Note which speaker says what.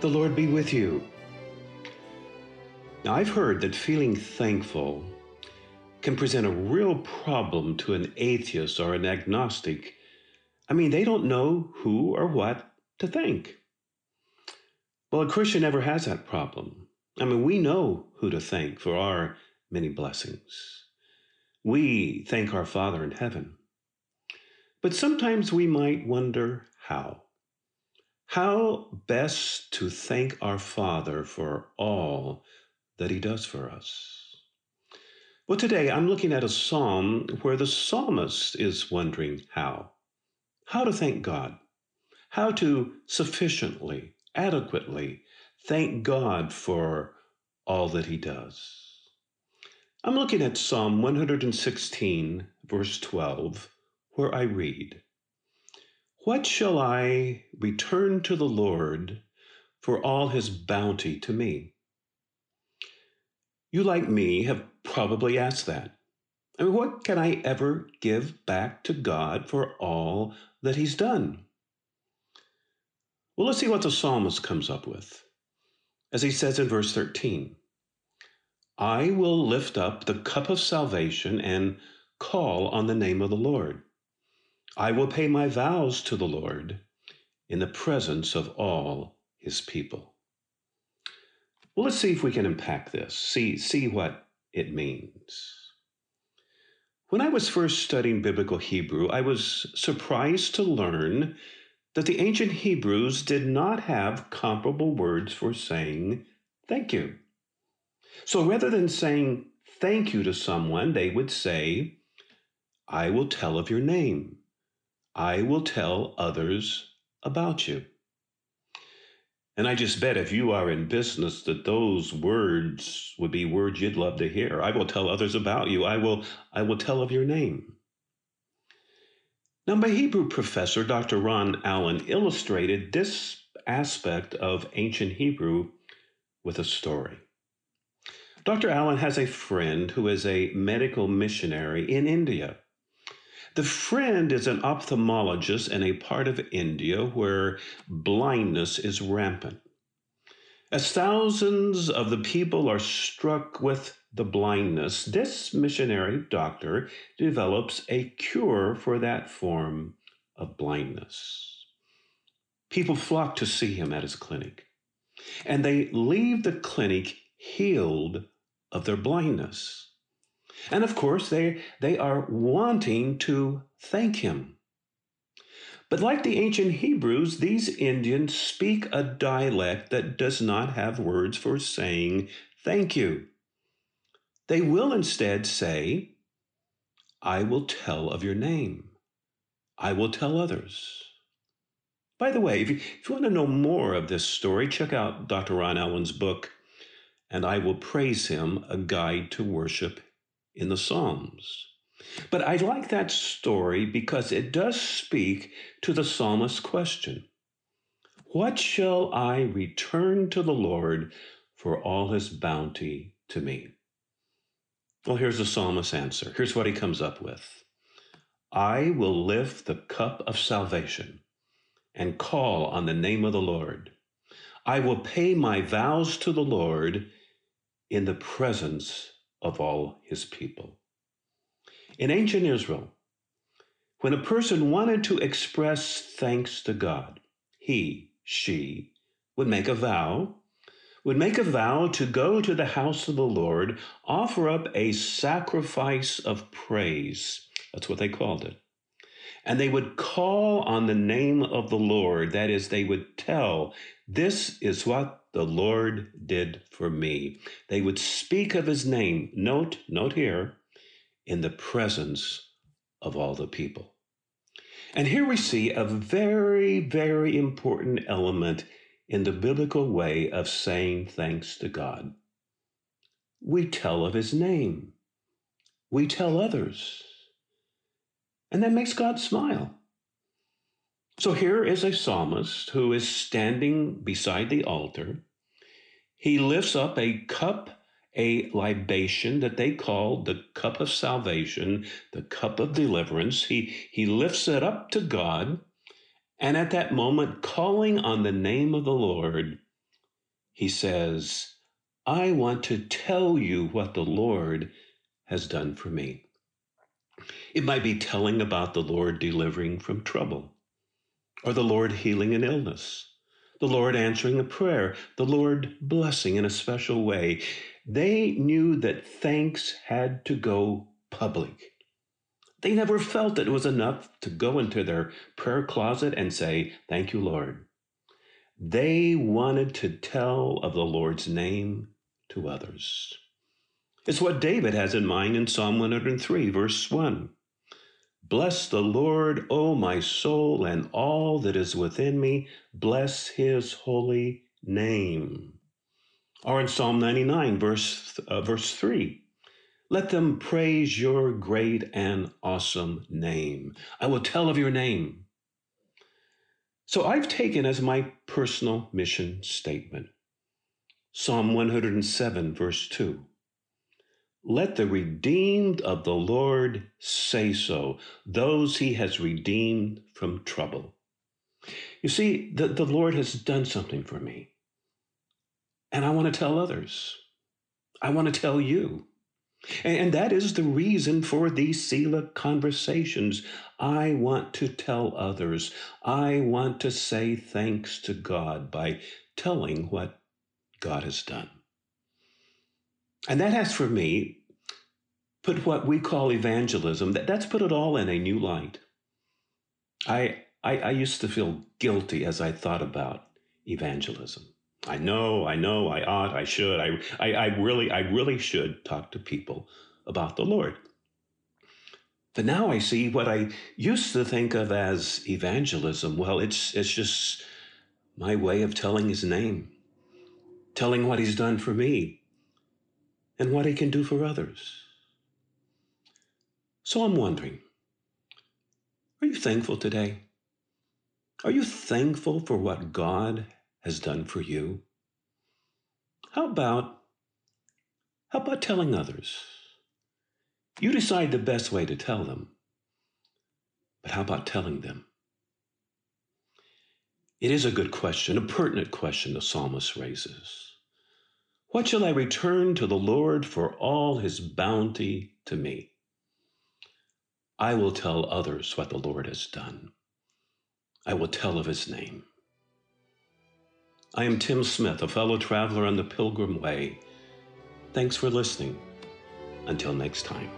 Speaker 1: The Lord be with you. Now, I've heard that feeling thankful can present a real problem to an atheist or an agnostic. I mean, they don't know who or what to thank. Well, a Christian never has that problem. I mean, we know who to thank for our many blessings. We thank our Father in heaven. But sometimes we might wonder how. How best to thank our Father for all that He does for us? Well, today I'm looking at a psalm where the psalmist is wondering how. How to thank God. How to sufficiently, adequately thank God for all that He does. I'm looking at Psalm 116, verse 12, where I read, what shall I return to the Lord for all his bounty to me? You, like me, have probably asked that. I mean, what can I ever give back to God for all that he's done? Well, let's see what the psalmist comes up with. As he says in verse 13, I will lift up the cup of salvation and call on the name of the Lord. I will pay my vows to the Lord in the presence of all his people. Well, let's see if we can unpack this, see, see what it means. When I was first studying biblical Hebrew, I was surprised to learn that the ancient Hebrews did not have comparable words for saying thank you. So rather than saying thank you to someone, they would say, I will tell of your name. I will tell others about you. And I just bet if you are in business that those words would be words you'd love to hear. I will tell others about you. I will I will tell of your name. Now my Hebrew professor Dr. Ron Allen illustrated this aspect of ancient Hebrew with a story. Dr. Allen has a friend who is a medical missionary in India. The friend is an ophthalmologist in a part of India where blindness is rampant. As thousands of the people are struck with the blindness, this missionary doctor develops a cure for that form of blindness. People flock to see him at his clinic, and they leave the clinic healed of their blindness. And of course, they, they are wanting to thank him. But like the ancient Hebrews, these Indians speak a dialect that does not have words for saying thank you. They will instead say, I will tell of your name. I will tell others. By the way, if you, if you want to know more of this story, check out Dr. Ron Allen's book, And I Will Praise Him A Guide to Worship in the Psalms. But I like that story because it does speak to the psalmist's question What shall I return to the Lord for all his bounty to me? Well, here's the psalmist's answer. Here's what he comes up with I will lift the cup of salvation and call on the name of the Lord. I will pay my vows to the Lord in the presence of all his people. In ancient Israel, when a person wanted to express thanks to God, he, she, would make a vow, would make a vow to go to the house of the Lord, offer up a sacrifice of praise. That's what they called it. And they would call on the name of the Lord. That is, they would tell, This is what the Lord did for me. They would speak of his name, note, note here, in the presence of all the people. And here we see a very, very important element in the biblical way of saying thanks to God. We tell of his name. We tell others. And that makes God smile. So here is a psalmist who is standing beside the altar he lifts up a cup, a libation that they call the cup of salvation, the cup of deliverance. He, he lifts it up to God. And at that moment, calling on the name of the Lord, he says, I want to tell you what the Lord has done for me. It might be telling about the Lord delivering from trouble, or the Lord healing an illness, the Lord answering a prayer, the Lord blessing in a special way. They knew that thanks had to go public. They never felt it was enough to go into their prayer closet and say, Thank you, Lord. They wanted to tell of the Lord's name to others. It's what David has in mind in Psalm 103, verse 1. Bless the Lord, O my soul, and all that is within me. Bless his holy name. Or in Psalm 99, verse, uh, verse 3. Let them praise your great and awesome name. I will tell of your name. So I've taken as my personal mission statement Psalm 107, verse 2. Let the redeemed of the Lord say so, those he has redeemed from trouble. You see, the, the Lord has done something for me. And I want to tell others. I want to tell you. And, and that is the reason for these Selah conversations. I want to tell others. I want to say thanks to God by telling what God has done. And that has for me put what we call evangelism, that, that's put it all in a new light. I, I, I used to feel guilty as I thought about evangelism. I know, I know, I ought, I should, I, I, I really, I really should talk to people about the Lord. But now I see what I used to think of as evangelism. Well, it's it's just my way of telling his name, telling what he's done for me, and what he can do for others. So I'm wondering are you thankful today? Are you thankful for what God has done for you? How about how about telling others? You decide the best way to tell them. But how about telling them? It is a good question, a pertinent question the psalmist raises. What shall I return to the Lord for all his bounty to me? I will tell others what the Lord has done. I will tell of his name. I am Tim Smith, a fellow traveler on the Pilgrim Way. Thanks for listening. Until next time.